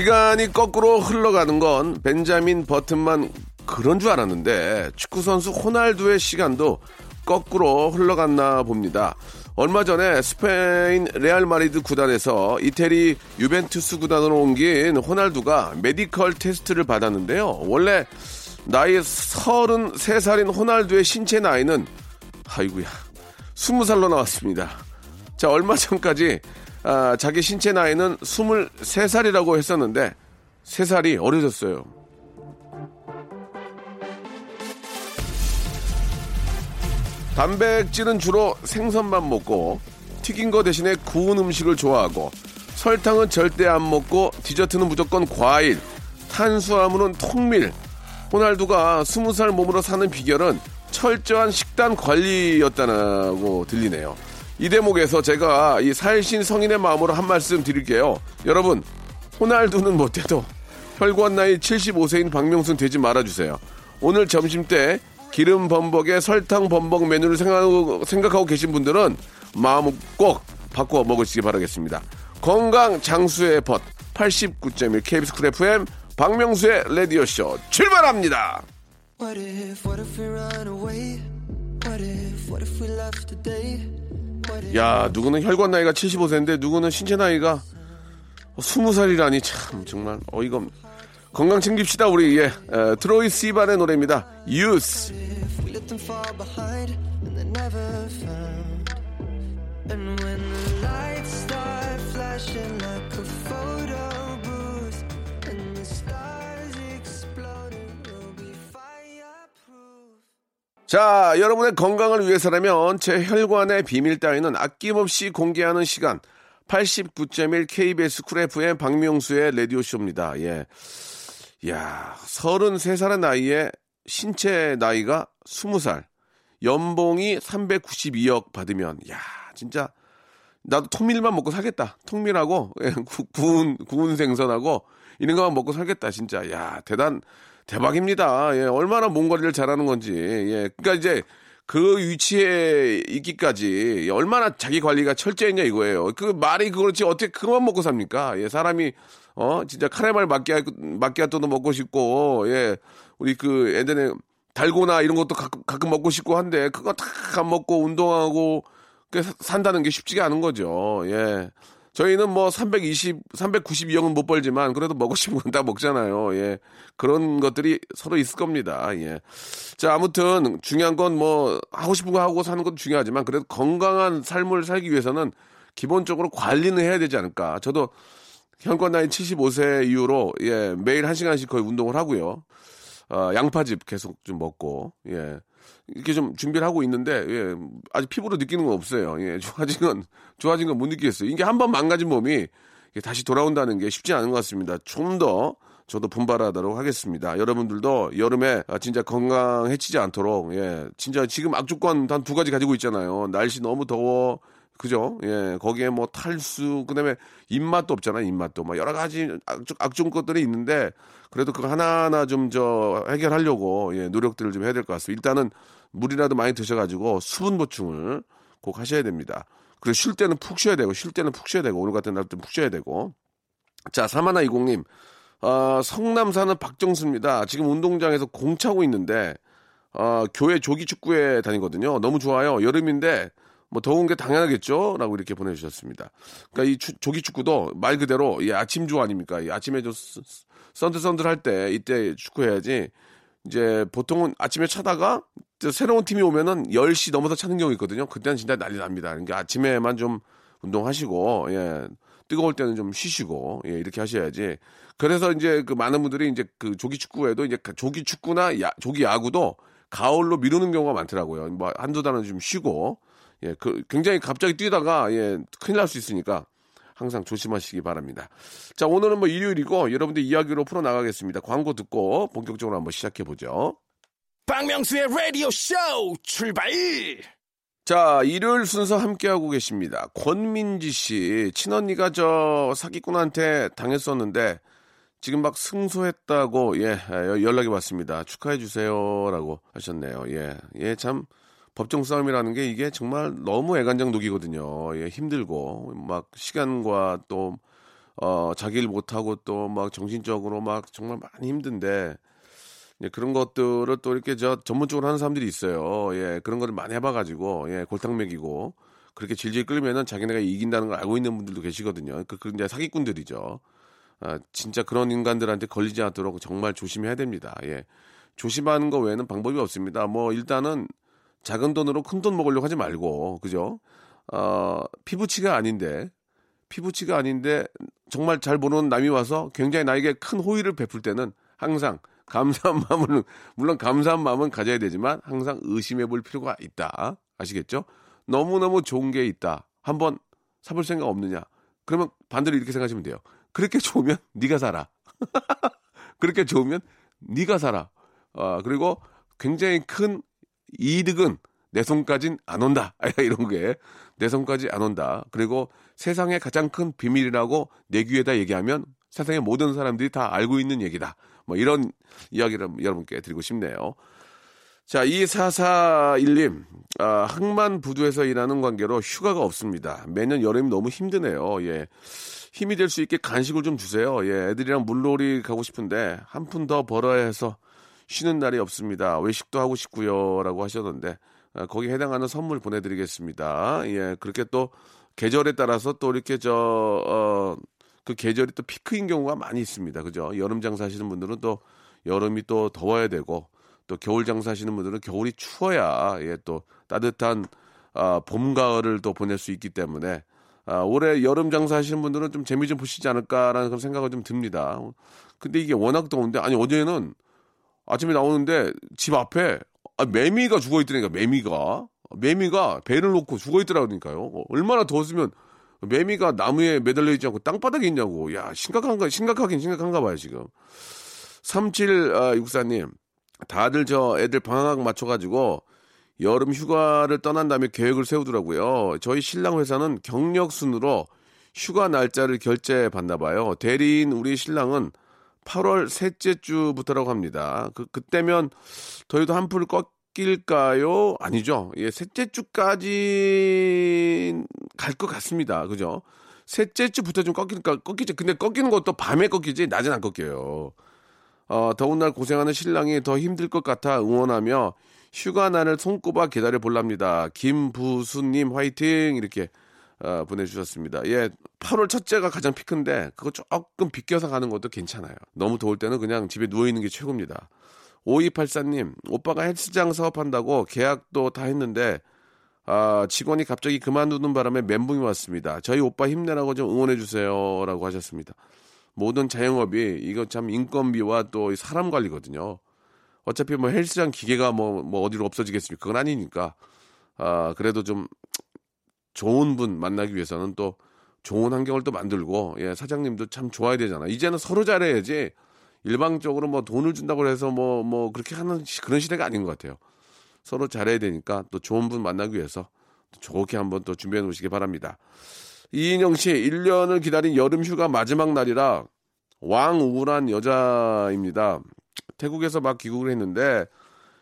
시간이 거꾸로 흘러가는 건 벤자민 버튼만 그런 줄 알았는데 축구 선수 호날두의 시간도 거꾸로 흘러갔나 봅니다. 얼마 전에 스페인 레알 마리드 구단에서 이태리 유벤투스 구단으로 옮긴 호날두가 메디컬 테스트를 받았는데요. 원래 나이 33살인 호날두의 신체 나이는 아이구야 20살로 나왔습니다. 자, 얼마 전까지 아, 자기 신체 나이는 23살이라고 했었는데 3살이 어려졌어요. 단백질은 주로 생선만 먹고 튀긴 거 대신에 구운 음식을 좋아하고 설탕은 절대 안 먹고 디저트는 무조건 과일, 탄수화물은 통밀. 호날두가 20살 몸으로 사는 비결은 철저한 식단 관리였다고 들리네요. 이 대목에서 제가 이 살신 성인의 마음으로 한 말씀 드릴게요. 여러분, 호날두는 못해도 혈관 나이 75세인 박명순 되지 말아주세요. 오늘 점심 때 기름 범벅에 설탕 범벅 메뉴를 생각하고, 생각하고 계신 분들은 마음 꼭 바꿔 먹으시기 바라겠습니다. 건강 장수의 벗 89.1 KBS 쿨 FM 박명수의 라디오쇼 출발합니다. What if, what if 야, 누구는 혈관 나이가 75세인데 누구는 신체 나이가 20살이라니 참 정말 어이가 없 건강 챙깁시다 우리 예 에, 트로이 시반의 노래입니다. 유스 자, 여러분의 건강을 위해서라면 제 혈관의 비밀 따위는 아낌없이 공개하는 시간 89.1 KBS 쿨 FM 박명수의 라디오쇼입니다. 예. 야, 33살의 나이에 신체 나이가 20살. 연봉이 392억 받으면 야, 진짜 나도 통밀만 먹고 살겠다. 통밀하고 예, 구- 구운 구운 생선하고 이런 것만 먹고 살겠다. 진짜 야 대단 대박입니다. 예, 얼마나 몸관리를 잘하는 건지. 예, 그러니까 이제 그 위치에 있기까지 얼마나 자기 관리가 철저했냐 이거예요. 그 말이 그렇지 어떻게 그것만 먹고 삽니까? 예, 사람이 어 진짜 카레말 마끼아 마끼아또도 먹고 싶고 예, 우리 그 예전에 달고나 이런 것도 가끔, 가끔 먹고 싶고 한데 그거 다 안 먹고 운동하고 산다는 게 쉽지가 않은 거죠. 예. 저희는 뭐 320, 392억은 못 벌지만 그래도 먹고 싶은 건 다 먹잖아요. 예. 그런 것들이 서로 있을 겁니다. 예. 자, 아무튼 중요한 건 뭐 하고 싶은 거 하고 사는 것도 중요하지만 그래도 건강한 삶을 살기 위해서는 기본적으로 관리는 해야 되지 않을까. 저도 현관 나이 75세 이후로 예, 매일 한시간씩 거의 운동을 하고요. 어, 양파즙 계속 좀 먹고, 예. 이렇게 좀 준비를 하고 있는데, 예. 아직 피부로 느끼는 건 없어요. 예. 좋아진 건, 좋아진 건 못 느끼겠어요. 이게 한 번 망가진 몸이 다시 돌아온다는 게 쉽지 않은 것 같습니다. 좀 더 저도 분발하도록 하겠습니다. 여러분들도 여름에 아, 진짜 건강 해치지 않도록, 예. 진짜 지금 악조건 한두 가지 가지고 있잖아요. 날씨 너무 더워. 그죠? 예, 거기에 뭐 탈수, 그 다음에 입맛도 없잖아요, 입맛도. 뭐 여러 가지 악종, 악종 것들이 있는데, 그래도 그거 하나하나 좀 저 해결하려고, 예, 노력들을 좀 해야 될 것 같습니다. 일단은 물이라도 많이 드셔가지고 수분 보충을 꼭 하셔야 됩니다. 그리고 쉴 때는 푹 쉬어야 되고, 쉴 때는 푹 쉬어야 되고, 오늘 같은 날도 푹 쉬어야 되고. 자, 사마나 이공님. 어, 성남 사는 박정수입니다. 지금 운동장에서 공 차고 있는데, 어, 교회 조기 축구에 다니거든요. 너무 좋아요. 여름인데, 뭐 더운 게 당연하겠죠? 라고 이렇게 보내주셨습니다. 그러니까 이 추- 조기 축구도 말 그대로 이 아침주 아닙니까? 이 아침에 좀 써- 썬들썬들 할 때 이때 축구해야지. 이제 보통은 아침에 차다가 저 새로운 팀이 오면은 10시 넘어서 차는 경우 있거든요. 그때는 진짜 난리 납니다. 그러니까 아침에만 좀 운동하시고, 예. 뜨거울 때는 좀 쉬시고, 예, 이렇게 하셔야지. 그래서 이제 그 많은 분들이 이제 그 조기 축구에도 이제 그 조기 축구나 야, 조기 야구도 가을로 미루는 경우가 많더라고요. 뭐 한두 달은 좀 쉬고, 예, 그 굉장히 갑자기 뛰다가 예, 큰일 날 수 있으니까 항상 조심하시기 바랍니다. 자, 오늘은 뭐 일요일이고 여러분들 이야기로 풀어 나가겠습니다. 광고 듣고 본격적으로 한번 시작해 보죠. 박명수의 라디오 쇼 출발! 자, 일요일 순서 함께하고 계십니다. 권민지 씨, 친언니가 저 사기꾼한테 당했었는데 지금 막 승소했다고 예 연락이 왔습니다. 축하해 주세요라고 하셨네요. 예, 예 참 법정 싸움이라는 게 이게 정말 너무 애간장 녹이거든요. 예, 힘들고 막 시간과 또 어, 자기 일 못하고 또 막 정신적으로 막 정말 많이 힘든데 예, 그런 것들을 또 이렇게 저 전문적으로 하는 사람들이 있어요. 예, 그런 거를 많이 해봐가지고 예, 골탕 먹이고 그렇게 질질 끌면은 자기네가 이긴다는 걸 알고 있는 분들도 계시거든요. 그, 그 이제 사기꾼들이죠. 아, 진짜 그런 인간들한테 걸리지 않도록 정말 조심해야 됩니다. 예. 조심하는 거 외에는 방법이 없습니다. 뭐 일단은 작은 돈으로 큰 돈 먹으려고 하지 말고 그죠? 어, 피부치가 아닌데 피부치가 아닌데 정말 잘 모르는 남이 와서 굉장히 나에게 큰 호의를 베풀 때는 항상 감사한 마음은 물론 감사한 마음은 가져야 되지만 항상 의심해 볼 필요가 있다. 아시겠죠? 너무너무 좋은 게 있다. 한번 사볼 생각 없느냐? 그러면 반대로 이렇게 생각하시면 돼요. 그렇게 좋으면 네가 살아. 그렇게 좋으면 네가 살아. 아, 그리고 굉장히 큰 이득은 내 손까진 안 온다. 이런 게 내 손까지 안 온다. 그리고 세상의 가장 큰 비밀이라고 내 귀에다 얘기하면 세상의 모든 사람들이 다 알고 있는 얘기다. 뭐 이런 이야기를 여러분께 드리고 싶네요. 자, 2441님, 아, 항만 부두에서 일하는 관계로 휴가가 없습니다. 매년 여름이 너무 힘드네요. 예. 힘이 될 수 있게 간식을 좀 주세요. 예, 애들이랑 물놀이 가고 싶은데 한 푼 더 벌어야 해서 쉬는 날이 없습니다. 외식도 하고 싶고요라고 하셨는데 아, 거기에 해당하는 선물 보내드리겠습니다. 예, 그렇게 또 계절에 따라서 또 이렇게 저 어, 그 계절이 또 피크인 경우가 많이 있습니다. 그죠? 여름 장사 하시는 분들은 또 여름이 또 더워야 되고 또 겨울 장사 하시는 분들은 겨울이 추워야 예, 또 따뜻한 아, 봄 가을을 또 보낼 수 있기 때문에 아, 올해 여름 장사 하시는 분들은 좀 재미 좀 보시지 않을까라는 그런 생각을 좀 듭니다. 근데 이게 워낙 더운데 아니 어제는 아침에 나오는데 집 앞에 아, 매미가 죽어 있더라니까 매미가 매미가 배를 놓고 죽어 있더라니까요. 어, 얼마나 더웠으면 매미가 나무에 매달려 있지 않고 땅바닥에 있냐고. 야 심각한가 심각하긴 심각한가 봐요 지금. 3764님 다들 저 애들 방학 맞춰가지고 여름 휴가를 떠난 다음에 계획을 세우더라고요. 저희 신랑 회사는 경력 순으로 휴가 날짜를 결제 받나 봐요. 대리인 우리 신랑은 8월 셋째 주부터라고 합니다. 그 그때면 저희도 한풀 꺾일까요? 아니죠. 예, 셋째 주까지 갈 것 같습니다. 그죠? 셋째 주부터 좀 꺾일까 꺾이지. 근데 꺾이는 것도 밤에 꺾이지 낮은 안 꺾여요. 어, 더운 날 고생하는 신랑이 더 힘들 것 같아 응원하며 휴가 날을 손꼽아 기다려 볼랍니다. 김부수님 화이팅 이렇게 어, 보내주셨습니다. 예, 8월 첫째가 가장 피크인데 그거 조금 비껴서 가는 것도 괜찮아요. 너무 더울 때는 그냥 집에 누워 있는 게 최고입니다. 5284님, 오빠가 헬스장 사업한다고 계약도 다 했는데 아, 직원이 갑자기 그만두는 바람에 멘붕이 왔습니다. 저희 오빠 힘내라고 좀 응원해 주세요라고 하셨습니다. 모든 자영업이 이거 참 인건비와 또 사람 관리거든요. 어차피 뭐 헬스장 기계가 뭐, 뭐 어디로 없어지겠습니까? 그건 아니니까. 아, 그래도 좀 좋은 분 만나기 위해서는 또 좋은 환경을 또 만들고, 예, 사장님도 참 좋아야 되잖아. 이제는 서로 잘해야지 일방적으로 뭐 돈을 준다고 해서 뭐, 뭐 그렇게 하는 그런 시대가 아닌 것 같아요. 서로 잘해야 되니까 또 좋은 분 만나기 위해서 좋게 한번 또 준비해 놓으시기 바랍니다. 이인영 씨, 1년을 기다린 여름 휴가 마지막 날이라 왕우울한 여자입니다. 태국에서 막 귀국을 했는데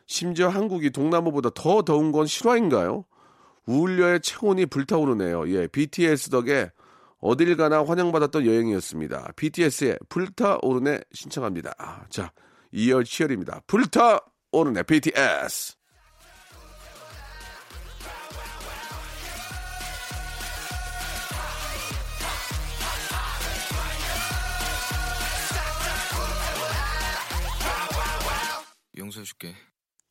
심지어 한국이 동남아보다 더 더운 건 실화인가요? 우울려의 체온이 불타오르네요. 예, BTS 덕에 어딜 가나 환영받았던 여행이었습니다. BTS의 불타오르네 신청합니다. 아, 자, 2열 치열입니다. 불타오르네 BTS. 용서해줄게.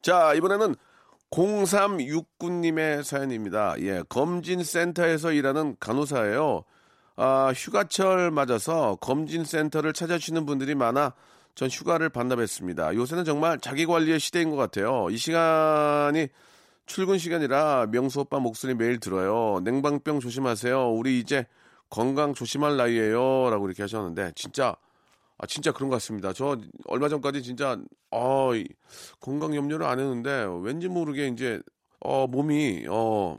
자, 이번에는 0369님의 사연입니다. 예, 검진센터에서 일하는 간호사예요. 아, 휴가철 맞아서 검진센터를 찾아주시는 분들이 많아 전 휴가를 반납했습니다. 요새는 정말 자기 관리의 시대인 것 같아요. 이 시간이 출근 시간이라 명수 오빠 목소리 매일 들어요. 냉방병 조심하세요. 우리 이제 건강 조심할 나이에요. 라고 이렇게 하셨는데, 진짜, 아, 진짜 그런 것 같습니다. 저 얼마 전까지 진짜, 어, 이 건강 염려를 안 했는데, 왠지 모르게 이제, 어, 몸이, 어,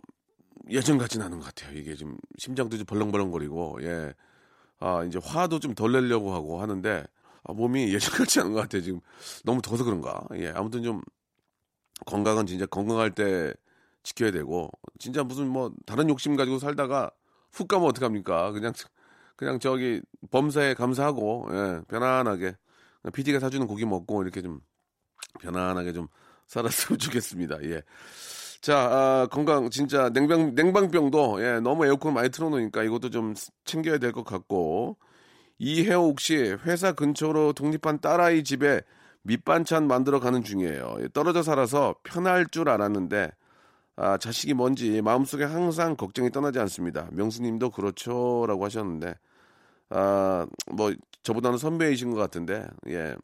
예전 같진 않은 것 같아요. 이게 지금 심장도 좀 벌렁벌렁거리고, 예. 아, 이제 화도 좀 덜 내려고 하고 하는데, 아, 몸이 예전 같지 않은 것 같아요. 지금 너무 더워서 그런가. 예. 아무튼 좀 건강은 진짜 건강할 때 지켜야 되고, 진짜 무슨 뭐 다른 욕심 가지고 살다가 훅 가면 어떡합니까? 그냥, 그냥 저기 범사에 감사하고, 예. 편안하게. PD가 사주는 고기 먹고 이렇게 좀 편안하게 좀 살았으면 좋겠습니다. 예. 자, 아, 건강 진짜 냉방 냉방병도 예, 너무 에어컨 많이 틀어 놓으니까 이것도 좀 챙겨야 될 것 같고 이혜옥 씨 회사 근처로 독립한 딸아이 집에 밑반찬 만들어 가는 중이에요. 예, 떨어져 살아서 편할 줄 알았는데 아, 자식이 뭔지 마음속에 항상 걱정이 떠나지 않습니다. 명수님도 그렇죠라고 하셨는데 아, 뭐 저보다는 선배이신 것 같은데 예,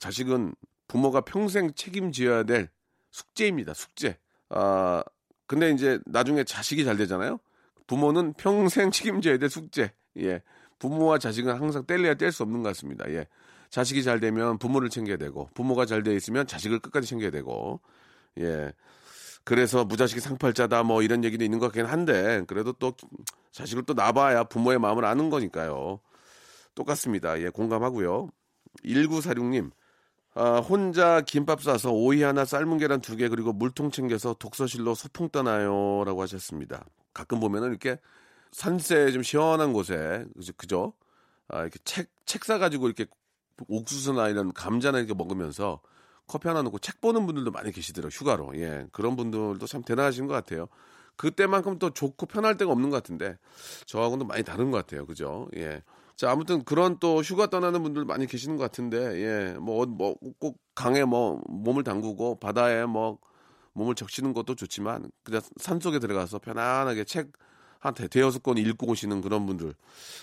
자식은 부모가 평생 책임져야 될 숙제입니다. 숙제. 아, 근데 이제 나중에 자식이 잘 되잖아요. 부모는 평생 책임져야 될 숙제. 예. 부모와 자식은 항상 뗄래야 뗄 수 없는 것 같습니다. 예. 자식이 잘 되면 부모를 챙겨야 되고, 부모가 잘 돼 있으면 자식을 끝까지 챙겨야 되고, 예. 그래서 무자식이 상팔자다 뭐 이런 얘기도 있는 것 같긴 한데, 그래도 또 자식을 또 낳아봐야 부모의 마음을 아는 거니까요. 똑같습니다. 예, 공감하고요. 1946님, 아, 혼자 김밥 싸서 오이 하나 삶은 계란 두 개 그리고 물통 챙겨서 독서실로 소풍 떠나요 라고 하셨습니다. 가끔 보면은 이렇게 산세 좀 시원한 곳에? 그죠? 아, 이렇게 책 책 사가지고 이렇게 옥수수나 이런 감자나 이렇게 먹으면서 커피 하나 놓고 책 보는 분들도 많이 계시더라고요. 휴가로. 예. 그런 분들도 참 대단하신 것 같아요. 그때만큼 또 좋고 편할 데가 없는 것 같은데 저하고는 많이 다른 것 같아요. 그죠? 예. 자, 아무튼 그런 또 휴가 떠나는 분들 많이 계시는 것 같은데, 예, 뭐, 뭐, 꼭 강에 뭐, 몸을 담그고 바다에 뭐, 몸을 적시는 것도 좋지만, 그냥 산 속에 들어가서 편안하게 책 한 대여섯 권 읽고 오시는 그런 분들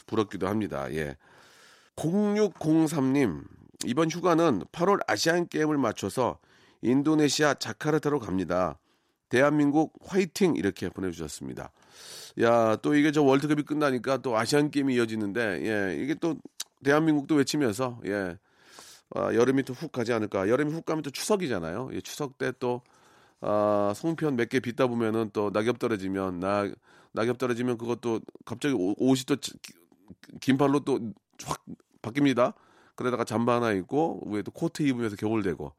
부럽기도 합니다. 예. 0603님, 이번 휴가는 8월 아시안 게임을 맞춰서 인도네시아 자카르타로 갑니다. 대한민국 화이팅! 이렇게 보내주셨습니다. 야, 또 이게 저 월드컵이 끝나니까 또 아시안 게임이 이어지는데, 예, 이게 또 대한민국도 외치면서, 예, 아, 여름이 또 훅 가지 않을까. 여름이 훅 가면 또 추석이잖아요. 예, 추석 때 또, 아, 송편 몇 개 빚다 보면은 또 낙엽 떨어지면, 나, 낙엽 떨어지면 그것도 갑자기 옷- 옷이 또 긴팔로 또 확 바뀝니다. 그러다가 잠바 하나 입고, 위에 또 코트 입으면서 겨울 되고,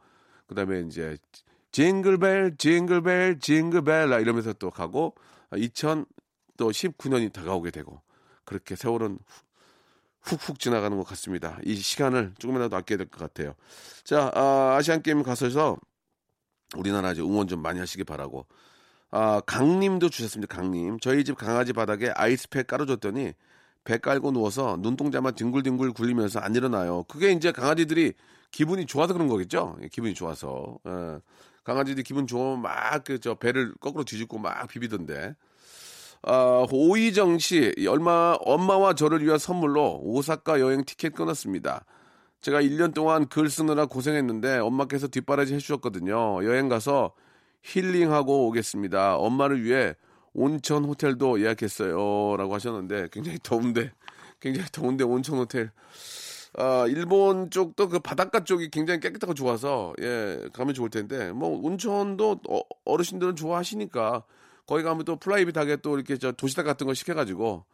그 다음에 이제, 징글벨, 징글벨, 징글벨, 라 이러면서 또 가고, 2019년이 다가오게 되고, 그렇게 세월은 훅훅 지나가는 것 같습니다. 이 시간을 조금이라도 아껴야 될 것 같아요. 자, 아, 시안 게임 가셔서 우리나라 이제 응원 좀 많이 하시기 바라고. 아, 강님도 주셨습니다. 강님. 저희 집 강아지 바닥에 아이스팩 깔아줬더니 배 깔고 누워서 눈동자만 뒹굴뒹굴 굴리면서 안 일어나요. 그게 이제 강아지들이 기분이 좋아서 그런 거겠죠? 예, 기분이 좋아서. 예. 강아지들이 기분 좋으면 막 그 저 배를 거꾸로 뒤집고 막 비비던데. 아, 오이정 씨, 얼마, 엄마와 저를 위한 선물로 오사카 여행 티켓 끊었습니다. 제가 1년 동안 글 쓰느라 고생했는데 엄마께서 뒷바라지 해주셨거든요. 여행 가서 힐링하고 오겠습니다. 엄마를 위해 온천 호텔도 예약했어요. 라고 하셨는데 굉장히 더운데, 굉장히 더운데 온천 호텔. 아, 일본 쪽도 그 바닷가 쪽이 굉장히 깨끗하고 좋아서, 예, 가면 좋을 텐데, 뭐, 온천도 어, 어르신들은 좋아하시니까, 거기 가면 또 프라이빗하게 또 이렇게 저 도시락 같은 거 시켜가지고,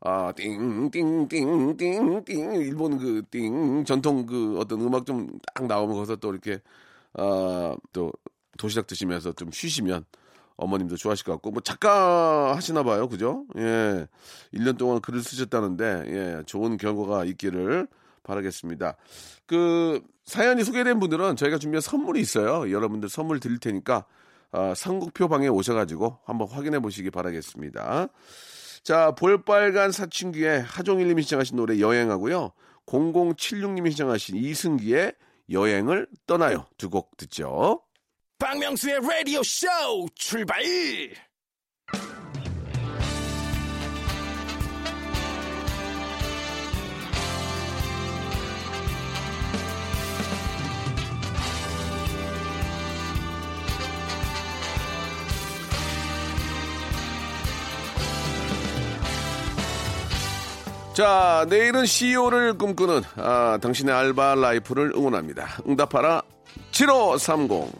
아, 띵, 띵, 띵, 띵, 띵, 일본 그 띵, 전통 그 어떤 음악 좀 딱 나오면 거기서 또 이렇게, 아, 또 도시락 드시면서 좀 쉬시면 어머님도 좋아하실 것 같고, 뭐 작가 하시나 봐요. 그죠? 예. 1년 동안 글을 쓰셨다는데, 예, 좋은 결과가 있기를 바라겠습니다. 그, 사연이 소개된 분들은 저희가 준비한 선물이 있어요. 여러분들 선물 드릴 테니까, 아, 상국표 방에 오셔가지고 한번 확인해 보시기 바라겠습니다. 자, 볼빨간 사춘기의 하종일님이 시청하신 노래 여행하고요. 0076님이 시청하신 이승기의 여행을 떠나요. 두 곡 듣죠. 박명수의 라디오 쇼 출발! 자, 내일은 CEO를 꿈꾸는 아, 당신의 알바 라이프를 응원합니다. 응답하라 7530.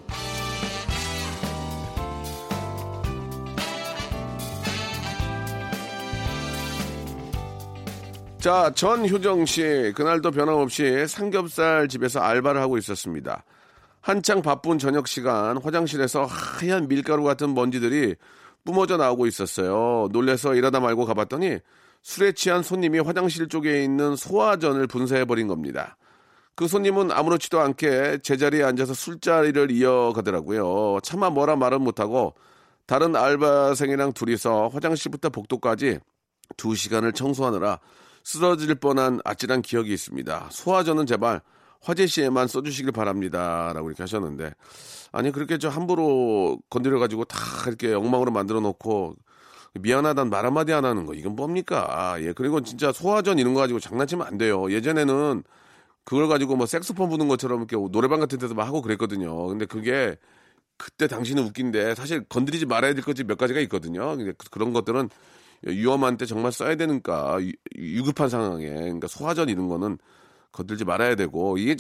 자, 전효정 씨, 그날도 변함없이 삼겹살 집에서 알바를 하고 있었습니다. 한창 바쁜 저녁 시간 화장실에서 하얀 밀가루 같은 먼지들이 뿜어져 나오고 있었어요. 놀래서 일하다 말고 가봤더니 술에 취한 손님이 화장실 쪽에 있는 소화전을 분사해버린 겁니다. 그 손님은 아무렇지도 않게 제자리에 앉아서 술자리를 이어가더라고요. 차마 뭐라 말은 못하고 다른 알바생이랑 둘이서 화장실부터 복도까지 두 시간을 청소하느라 쓰러질 뻔한 아찔한 기억이 있습니다. 소화전은 제발 화재 시에만 써주시길 바랍니다. 라고 이렇게 하셨는데. 아니, 그렇게 저 함부로 건드려가지고 다 이렇게 엉망으로 만들어 놓고 미안하단 말 한마디 안 하는 거. 이건 뭡니까? 아, 예. 그리고 진짜 소화전 이런 거 가지고 장난치면 안 돼요. 예전에는 그걸 가지고 뭐 색소폰 부는 것처럼 이렇게 노래방 같은 데서 막 하고 그랬거든요. 근데 그게 그때 당신은 웃긴데 사실 건드리지 말아야 될 것이 몇 가지가 있거든요. 근데 그- 그런 것들은 위험한 때 정말 써야 되니까 유- 유급한 상황에 그러니까 소화전 이런 거는 건들지 말아야 되고 이게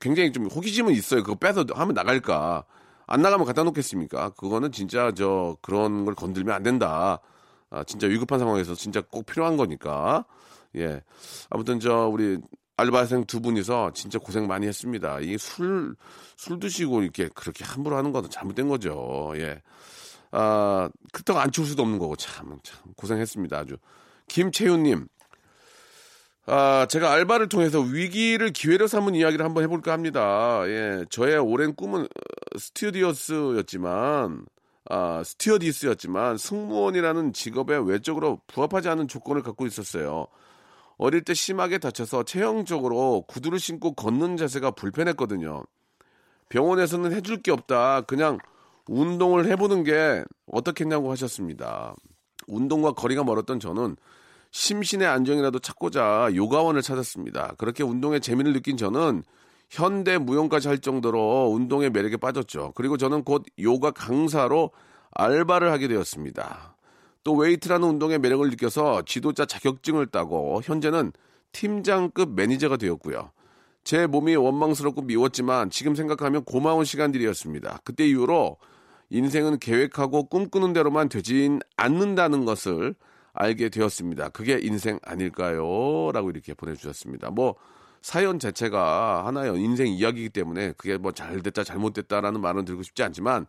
굉장히 좀 호기심은 있어요. 그거 빼서 하면 나갈까? 안 나가면 갖다 놓겠습니까? 그거는 진짜 저 그런 걸 건들면 안 된다. 아, 진짜 위급한 상황에서 진짜 꼭 필요한 거니까. 예. 아무튼 저 우리 알바생 두 분이서 진짜 고생 많이 했습니다. 이 술, 술 드시고 이렇게 그렇게 함부로 하는 것은 잘못된 거죠. 예. 아, 그렇다고 안 추울 수도 없는 거고 참, 참 고생했습니다. 아주. 김채윤님. 아, 제가 알바를 통해서 위기를 기회로 삼은 이야기를 한번 해볼까 합니다. 예, 저의 오랜 꿈은 어, 스튜디오스였지만, 아, 스튜어디스였지만 승무원이라는 직업에 외적으로 부합하지 않은 조건을 갖고 있었어요. 어릴 때 심하게 다쳐서 체형적으로 구두를 신고 걷는 자세가 불편했거든요. 병원에서는 해줄 게 없다. 그냥 운동을 해보는 게 어떻겠냐고 하셨습니다. 운동과 거리가 멀었던 저는 심신의 안정이라도 찾고자 요가원을 찾았습니다. 그렇게 운동의 재미를 느낀 저는 현대 무용까지 할 정도로 운동의 매력에 빠졌죠. 그리고 저는 곧 요가 강사로 알바를 하게 되었습니다. 또 웨이트라는 운동의 매력을 느껴서 지도자 자격증을 따고 현재는 팀장급 매니저가 되었고요. 제 몸이 원망스럽고 미웠지만 지금 생각하면 고마운 시간들이었습니다. 그때 이후로 인생은 계획하고 꿈꾸는 대로만 되진 않는다는 것을 알게 되었습니다. 그게 인생 아닐까요? 라고 이렇게 보내주셨습니다. 뭐, 사연 자체가 하나의 인생 이야기이기 때문에 그게 뭐 잘 됐다, 잘못됐다라는 말은 들고 싶지 않지만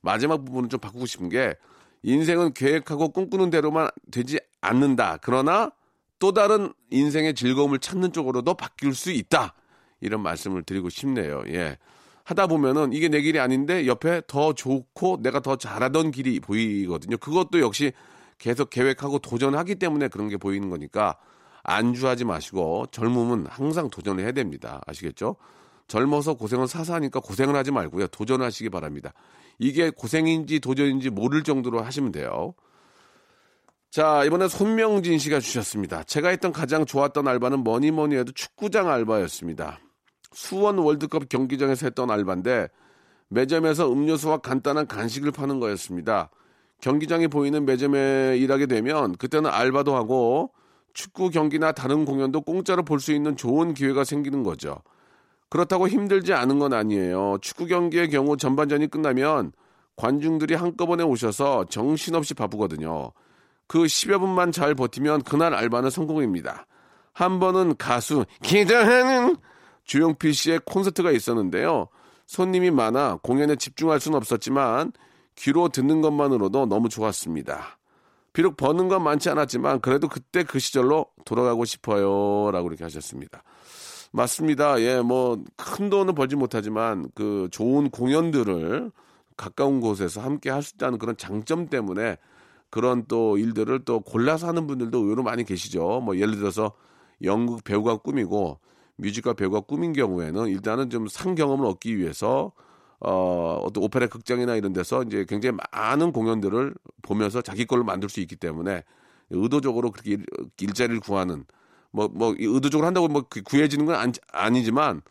마지막 부분은 좀 바꾸고 싶은 게 인생은 계획하고 꿈꾸는 대로만 되지 않는다. 그러나 또 다른 인생의 즐거움을 찾는 쪽으로도 바뀔 수 있다. 이런 말씀을 드리고 싶네요. 예. 하다 보면은 이게 내 길이 아닌데 옆에 더 좋고 내가 더 잘하던 길이 보이거든요. 그것도 역시 계속 계획하고 도전하기 때문에 그런 게 보이는 거니까 안주하지 마시고 젊음은 항상 도전을 해야 됩니다. 아시겠죠? 젊어서 고생을 사서 하니까 고생을 하지 말고요. 도전하시기 바랍니다. 이게 고생인지 도전인지 모를 정도로 하시면 돼요. 자, 이번에 손명진 씨가 주셨습니다. 제가 했던 가장 좋았던 알바는 뭐니 뭐니 해도 축구장 알바였습니다. 수원 월드컵 경기장에서 했던 알바인데 매점에서 음료수와 간단한 간식을 파는 거였습니다. 경기장이 보이는 매점에 일하게 되면 그때는 알바도 하고 축구 경기나 다른 공연도 공짜로 볼 수 있는 좋은 기회가 생기는 거죠. 그렇다고 힘들지 않은 건 아니에요. 축구 경기의 경우 전반전이 끝나면 관중들이 한꺼번에 오셔서 정신없이 바쁘거든요. 그 10여 분만 잘 버티면 그날 알바는 성공입니다. 한 번은 가수 기도하는 조용필 씨의 콘서트가 있었는데요. 손님이 많아 공연에 집중할 수는 없었지만 귀로 듣는 것만으로도 너무 좋았습니다. 비록 버는 건 많지 않았지만 그래도 그때 그 시절로 돌아가고 싶어요. 라고 이렇게 하셨습니다. 맞습니다. 예, 뭐, 큰 돈은 벌지 못하지만 그 좋은 공연들을 가까운 곳에서 함께 할 수 있다는 그런 장점 때문에 그런 또 일들을 또 골라서 하는 분들도 의외로 많이 계시죠. 뭐 예를 들어서 연극 배우가 꿈이고 뮤지컬 배우가 꿈인 경우에는 일단은 좀 상 경험을 얻기 위해서 어, 어떤 오페라 극장이나 이런 데서 이제 굉장히 많은 공연들을 보면서 자기 걸로 만들 수 있기 때문에 의도적으로 그렇게 일, 일자리를 구하는 뭐, 뭐, 의도적으로 한다고 뭐 구- 구해지는 건 아니, 아니지만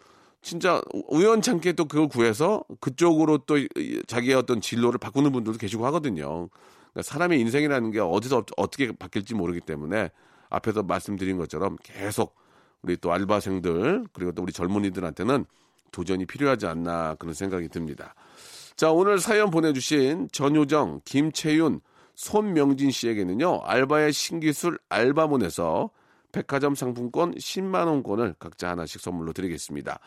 진짜 우연찮게 또 그걸 구해서 그쪽으로 또 자기의 어떤 진로를 바꾸는 분들도 계시고 하거든요. 그러니까 사람의 인생이라는 게 어디서 어- 어떻게 바뀔지 모르기 때문에 앞에서 말씀드린 것처럼 계속 우리 또 알바생들 그리고 또 우리 젊은이들한테는 도전이 필요하지 않나 그런 생각이 듭니다. 자, 오늘 사연 보내주신 전효정, 김채윤, 손명진 씨에게는요, 알바의 신기술 알바몬에서 백화점 상품권 10만원권을 각자 하나씩 선물로 드리겠습니다.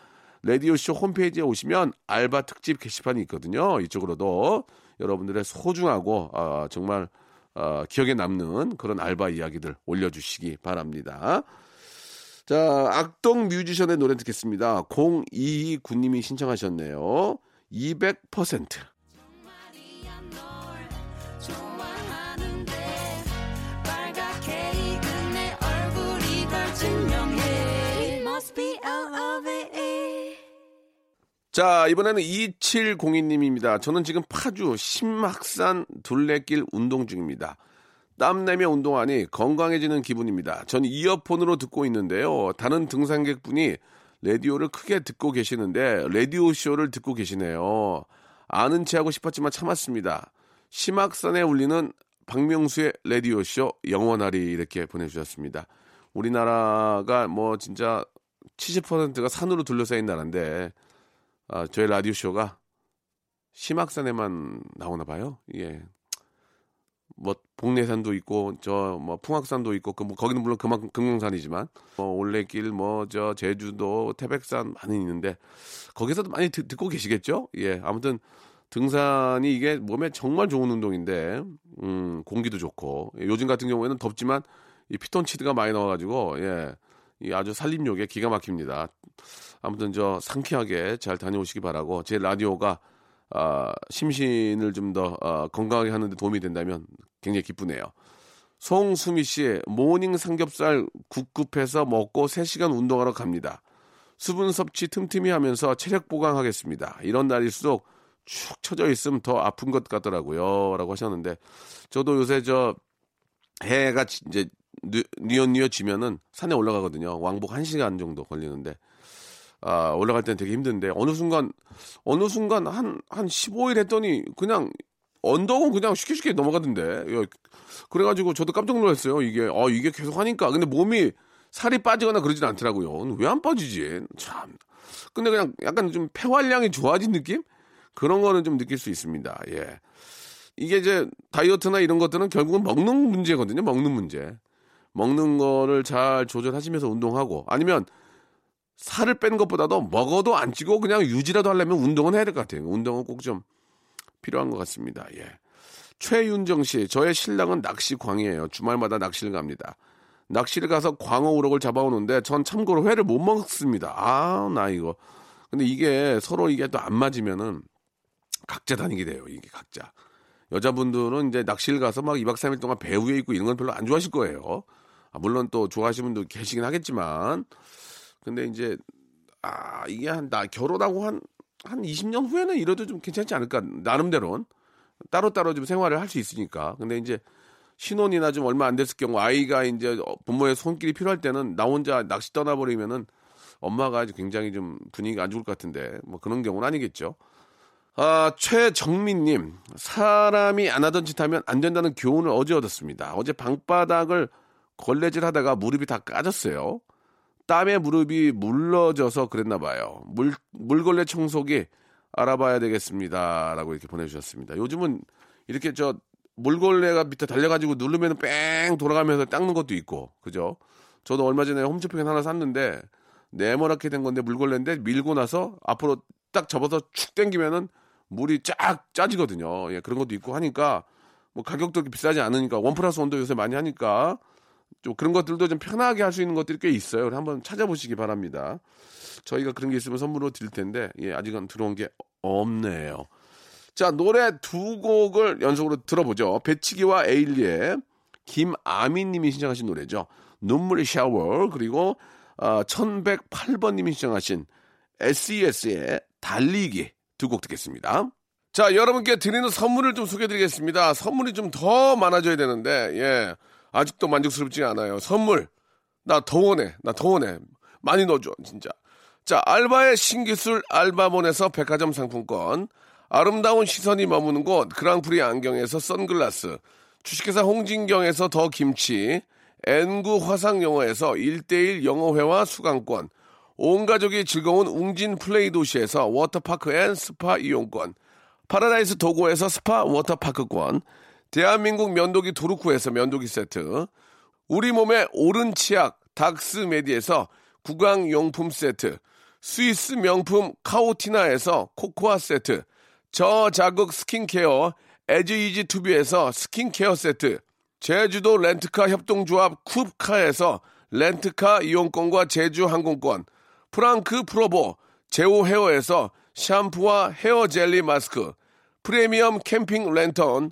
라디오쇼 홈페이지에 오시면 알바 특집 게시판이 있거든요. 이쪽으로도 여러분들의 소중하고 어, 정말 어, 기억에 남는 그런 알바 이야기들 올려주시기 바랍니다. 자, 악동 뮤지션의 노래 듣겠습니다. 0229님이 신청하셨네요. 200%. 말이야 널 좋아하는데 빨갛게 익은 내 얼굴이 널 증명해 It must be L-O-V-E 자, 이번에는 2702님입니다. 저는 지금 파주 신막산 둘레길 운동 중입니다. 땀내며 운동하니 건강해지는 기분입니다. 전 이어폰으로 듣고 있는데요. 다른 등산객분이 라디오를 크게 듣고 계시는데 라디오 쇼를 듣고 계시네요. 아는 체하고 싶었지만 참았습니다. 심악산에 울리는 박명수의 라디오 쇼 영원하리 이렇게 보내주셨습니다. 우리나라가 뭐 진짜 70%가 산으로 둘러싸인 나라인데 아, 저희 라디오 쇼가 심악산에만 나오나 봐요. 예. 뭐 복내산도 있고 저 뭐 풍악산도 있고 그 뭐 거기는 물론 그만큼 금강산이지만 뭐 올레길 뭐 저 제주도 태백산 많이 있는데 거기서도 많이 듣, 듣고 계시겠죠? 예. 아무튼 등산이 이게 몸에 정말 좋은 운동인데 음 공기도 좋고 예, 요즘 같은 경우에는 덥지만 이 피톤치드가 많이 나와가지고 예. 이 아주 삼림욕에 기가 막힙니다. 아무튼 저 상쾌하게 잘 다녀오시기 바라고 제 라디오가 아, 심신을 좀더 어, 건강하게 하는데 도움이 된다면 굉장히 기쁘네요. 송수미 씨 모닝 삼겹살 국급해서 먹고 3시간 운동하러 갑니다. 수분 섭취 틈틈이 하면서 체력 보강하겠습니다. 이런 날일수록 축 처져 있으면 더 아픈 것 같더라고요. 라고 하셨는데 저도 요새 저 해가 지- 이제 뉘- 뉘엿뉘엿 지면은 산에 올라가거든요. 왕복 1시간 정도 걸리는데 아, 올라갈 때는 되게 힘든데 어느 순간 어느 순간 한한 15일 했더니 그냥 언덕은 그냥 쉽게 쉽게 넘어가던데. 예, 그래가지고 저도 깜짝 놀랐어요. 이게 어 이게 계속 하니까 근데 몸이 살이 빠지거나 그러진 않더라고요. 왜 안 빠지지? 참. 근데 그냥 약간 좀 폐활량이 좋아진 느낌? 그런 거는 좀 느낄 수 있습니다. 예. 이게 이제 다이어트나 이런 것들은 결국은 먹는 문제거든요. 먹는 문제. 먹는 거를 잘 조절하시면서 운동하고 아니면 살을 뺀 것보다도 먹어도 안 찌고 그냥 유지라도 하려면 운동은 해야 될 것 같아요. 운동은 꼭 좀 필요한 것 같습니다. 예. 최윤정 씨, 저의 신랑은 낚시 광이에요. 주말마다 낚시를 갑니다. 낚시를 가서 광어 우럭을 잡아오는데 전 참고로 회를 못 먹습니다. 아, 나 이거. 근데 이게 서로 이게 또 안 맞으면은 각자 다니게 돼요. 이게 각자. 여자분들은 이제 낚시를 가서 막 2박 3일 동안 배 위에 있고 이런 건 별로 안 좋아하실 거예요. 아, 물론 또 좋아하시는 분도 계시긴 하겠지만 근데 이제 아 이게 한 나 결혼하고 한한 20년 후에는 이래도 좀 괜찮지 않을까 나름대로는 따로따로 좀 생활을 할 수 있으니까 근데 이제 신혼이나 좀 얼마 안 됐을 경우 아이가 이제 어, 부모의 손길이 필요할 때는 나 혼자 낚시 떠나버리면은 엄마가 굉장히 좀 분위기가 안 좋을 것 같은데 뭐 그런 경우는 아니겠죠. 아, 최정민님, 사람이 안 하던 짓 하면 안 된다는 교훈을 어제 얻었습니다. 어제 방바닥을 걸레질 하다가 무릎이 다 까졌어요. 땀에 무릎이 물러져서 그랬나 봐요. 물, 물걸레 청소기 알아봐야 되겠습니다. 라고 이렇게 보내주셨습니다. 요즘은 이렇게 저 물걸레가 밑에 달려가지고 누르면 뺑 돌아가면서 닦는 것도 있고, 그죠? 저도 얼마 전에 홈쇼핑에 하나 샀는데 네모나게 된 건데 물걸레인데 밀고 나서 앞으로 딱 접어서 축 당기면은 물이 쫙 짜지거든요. 예, 그런 것도 있고 하니까 뭐 가격도 비싸지 않으니까 원 플러스 원도 요새 많이 하니까 좀 그런 것들도 좀 편하게 할 수 있는 것들이 꽤 있어요. 한번 찾아보시기 바랍니다. 저희가 그런 게 있으면 선물로 드릴 텐데 예, 아직은 들어온 게 없네요. 자 노래 두 곡을 연속으로 들어보죠. 배치기와 에일리의 김아민님이 신청하신 노래죠. 눈물 샤워 그리고 어, 1108번님이 신청하신 SES의 달리기 두 곡 듣겠습니다. 자, 여러분께 드리는 선물을 좀 소개해드리겠습니다. 선물이 좀 더 많아져야 되는데, 예. 아직도 만족스럽지 않아요. 선물. 나 더 원해. 나 더 원해. 많이 넣어줘, 진짜. 자, 알바의 신기술 알바몬에서 백화점 상품권. 아름다운 시선이 머무는 곳 그랑프리 안경에서 선글라스. 주식회사 홍진경에서 더 김치. N구 화상영어에서 1대1 영어회화 수강권, 온 가족이 즐거운 웅진 플레이 도시에서 워터파크 and 스파 이용권, 파라다이스 도고에서 스파 워터파크권, 대한민국 면도기 도루코에서 면도기 세트, 우리 몸의 오른 치약 닥스메디에서 구강용품 세트, 스위스 명품 카오티나에서 코코아 세트, 저자극 스킨케어 에즈이지 투비에서 스킨케어 세트, 제주도 렌트카 협동조합 쿱카에서 렌트카 이용권과 제주 항공권, 프랑크 프로보 제오 헤어에서 샴푸와 헤어 젤리 마스크, 프리미엄 캠핑 랜턴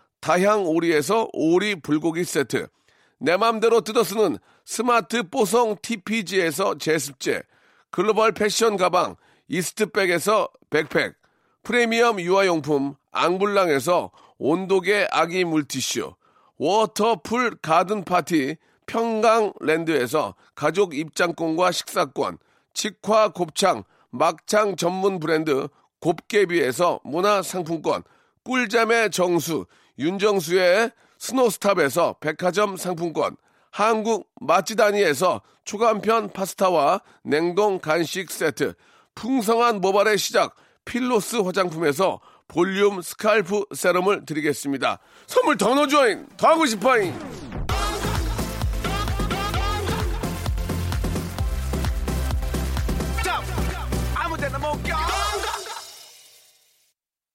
다향 오리에서 오리 불고기 세트, 내 맘대로 뜯어쓰는 스마트 뽀송 TPG에서 제습제, 글로벌 패션 가방 이스트백에서 백팩, 프리미엄 유아용품 앙블랑에서 온도계 아기 물티슈, 워터풀 가든 파티 평강랜드에서 가족 입장권과 식사권, 직화 곱창 막창 전문 브랜드 곱개비에서 문화상품권, 꿀잠의 정수 윤정수의 스노스탑에서 백화점 상품권, 한국 맛지다니에서 초간편 파스타와 냉동 간식 세트, 풍성한 모발의 시작 필로스 화장품에서 볼륨 scalp 세럼을 드리겠습니다. 선물 더 넣어줘잉! 더 하고 싶어잉!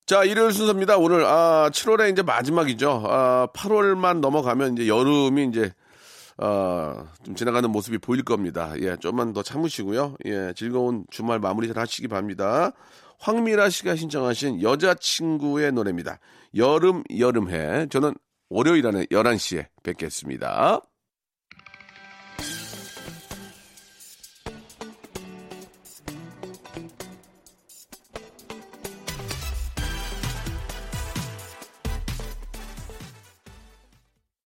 자, 일요일 순서입니다. 오늘, 아, 7월에 이제 마지막이죠. 아, 8월만 넘어가면 이제 여름이 이제, 어, 좀 지나가는 모습이 보일 겁니다. 예, 좀만 더 참으시고요. 예, 즐거운 주말 마무리 잘 하시기 바랍니다. 황미라 씨가 신청하신 여자친구의 노래입니다. 여름, 여름해. 저는 월요일 안에 11시에 뵙겠습니다.